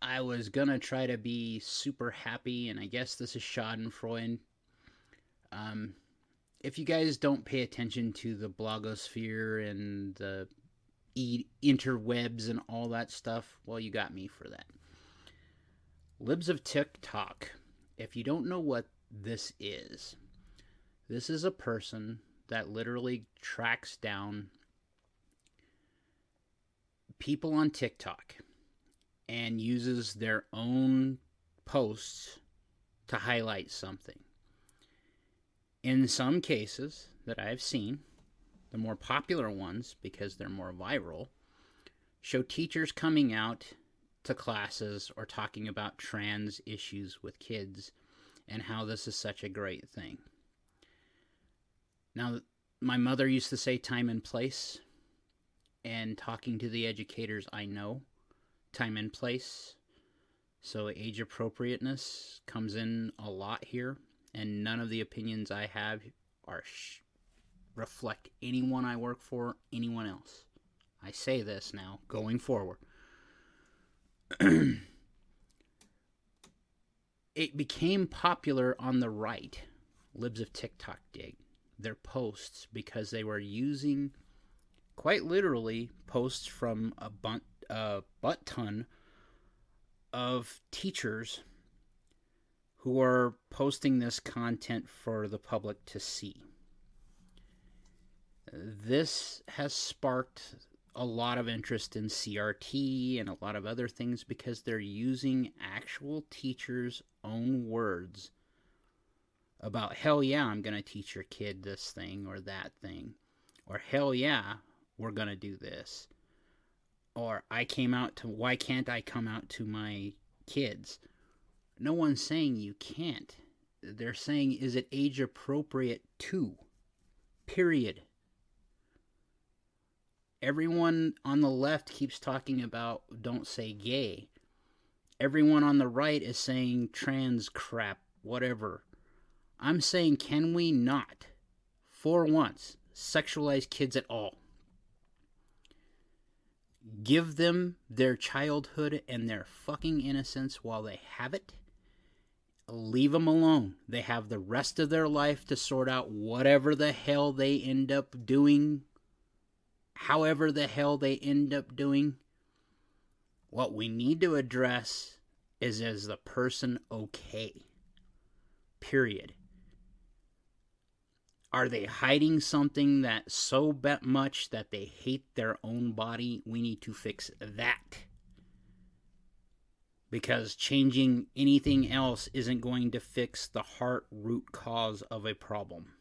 I was gonna try to be super happy, and I guess this is Schadenfreude. Um, if you guys don't pay attention to the blogosphere and the e- interwebs and all that stuff, well, you got me for that. Libs of TikTok. If you don't know what this is, this is a person that literally tracks down people on TikTok and uses their own posts to highlight something. In some cases that I've seen, the more popular ones, because they're more viral, show teachers coming out to classes or talking about trans issues with kids and how this is such a great thing. Now, my mother used to say time and place, and talking to the educators I know, time and place. So age appropriateness comes in a lot here, and none of the opinions I have are sh- reflect anyone I work for, anyone else. I say this now going forward. it became popular on the right, libs of TikTok dig, their posts because they were using quite literally posts from a bunt, uh, butt ton of teachers who are posting this content for the public to see. This has sparked a lot of interest in CRT and a lot of other things because they're using actual teachers' own words about, hell yeah, I'm going to teach your kid this thing or that thing. Or hell yeah, we're going to do this. Or I came out to, why can't I come out to my kids? No one's saying you can't. They're saying, is it age appropriate to? Period. Everyone on the left keeps talking about don't say gay. Everyone on the right is saying trans crap, whatever. I'm saying, can we not, for once, sexualize kids at all? Give them their childhood and their fucking innocence while they have it. Leave them alone. They have the rest of their life to sort out whatever the hell they end up doing, however the hell they end up doing. What we need to address is is the person okay? Period. Are they hiding something that so much that they hate their own body? We need to fix that. Because changing anything else isn't going to fix the heart root cause of a problem.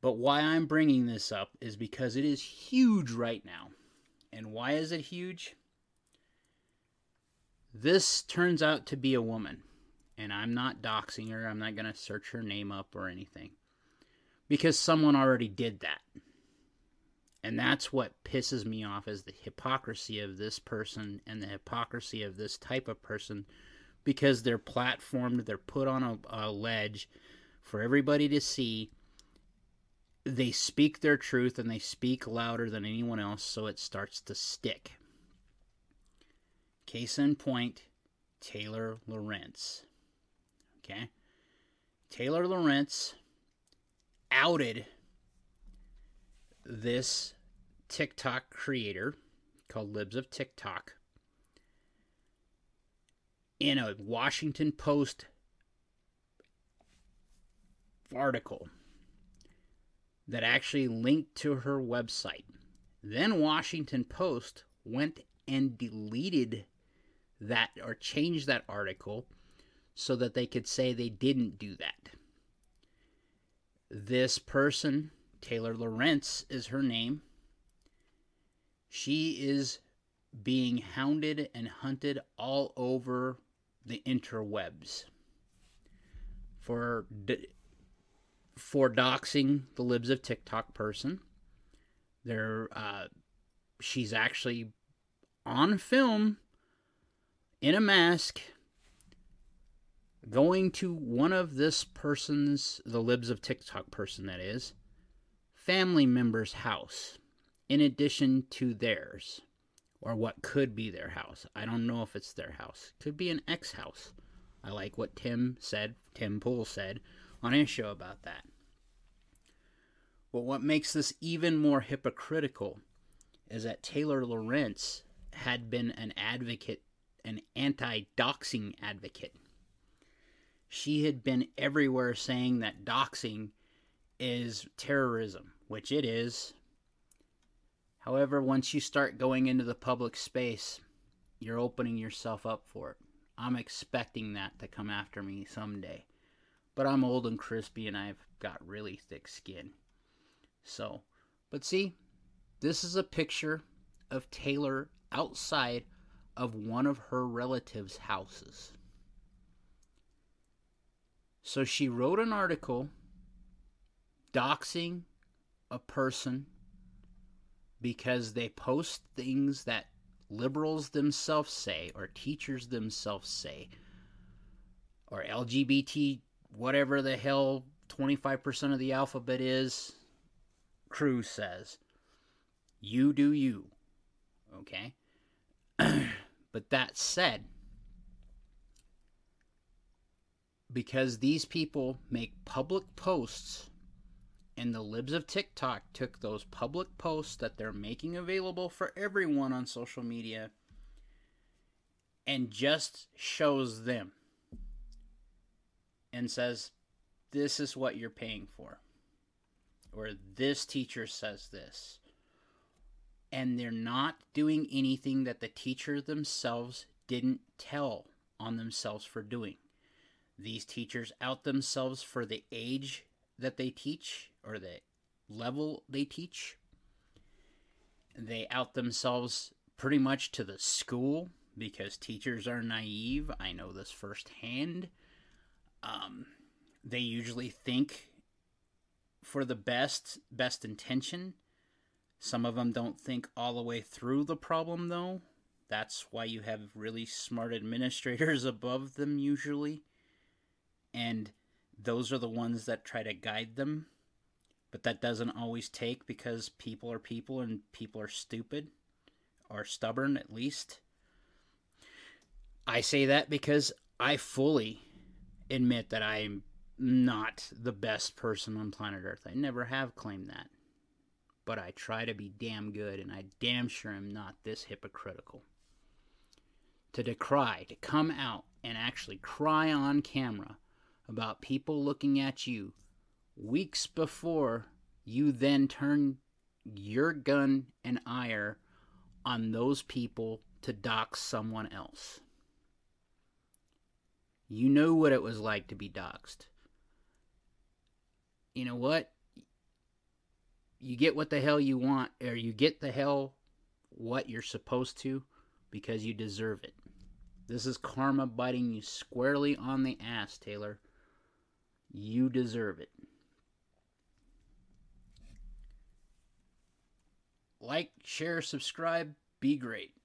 But why I'm bringing this up is because it is huge right now. And why is it huge? This turns out to be a woman and I'm not doxing her. I'm not going to search her name up or anything. Because someone already did that. And that's what pisses me off is the hypocrisy of this person and the hypocrisy of this type of person because they're platformed, they're put on a, a ledge for everybody to see. They speak their truth and they speak louder than anyone else, so it starts to stick. Case in point, Taylor Lorenz. Okay. Taylor Lorenz outed this TikTok creator called Libs of TikTok in a Washington Post article that actually linked to her website. Then Washington Post went and deleted that or changed that article so that they could say they didn't do that. This person, Taylor Lorenz is her name. She is being hounded and hunted all over the interwebs for for doxing the libs of TikTok person. There, uh, she's actually on film in a mask going to one of this person's, the libs of TikTok person that is, family member's house in addition to theirs or what could be their house. I don't know if it's their house. Could be an ex house. I like what Tim said, Tim Pool said on his show about that. But what makes this even more hypocritical is that Taylor Lorenz had been an advocate, an anti doxing advocate. She had been everywhere saying that doxing is terrorism, which it is. However, once you start going into the public space, you're opening yourself up for it. I'm expecting that to come after me someday. But I'm old and crispy and I've got really thick skin. So, but see, this is a picture of Taylor outside of one of her relatives' houses. So she wrote an article doxing a person because they post things that liberals themselves say or teachers themselves say or LGBT whatever the hell 25% of the alphabet is crew says. You do you okay? But that said because these people make public posts and the libs of TikTok took those public posts that they're making available for everyone on social media and just shows them and says, This is what you're paying for. Or this teacher says this. And they're not doing anything that the teacher themselves didn't tell on themselves for doing. These teachers out themselves for the age that they teach or the level they teach. They out themselves pretty much to the school because teachers are naive. I know this firsthand. Um, they usually think for the best, best intention. Some of them don't think all the way through the problem, though. That's why you have really smart administrators above them, usually. And those are the ones that try to guide them but that doesn't always take because people are people and people are stupid or stubborn at least. I say that because I fully admit that I'm not the best person on planet Earth. I never have claimed that. But I try to be damn good, and I damn sure am not this hypocritical. To decry, to come out and actually cry on camera about people looking at you weeks before you then turn your gun and ire on those people to dox someone else. You know what it was like to be doxed. You know what? You get what the hell you want, or you get the hell what you're supposed to because you deserve it. This is karma biting you squarely on the ass, Taylor. You deserve it. Like, share, subscribe, be great.